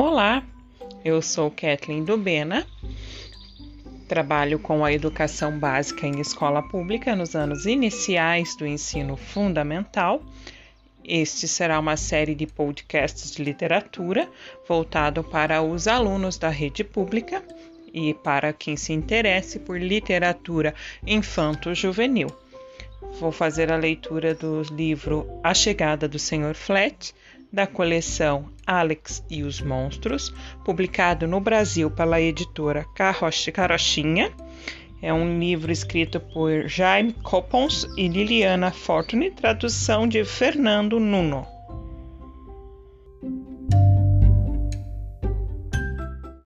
Olá, eu sou Kathleen Dubena, trabalho com a educação básica em escola pública nos anos iniciais do ensino fundamental. Este será uma série de podcasts de literatura voltado para os alunos da rede pública e para quem se interesse por literatura infanto-juvenil. Vou fazer a leitura do livro A Chegada do Senhor Flat, da coleção Alex e os Monstros, publicado no Brasil pela editora Carochinha. É um livro escrito por Jaime Copons e Liliana Fortuny, tradução de Fernando Nuno.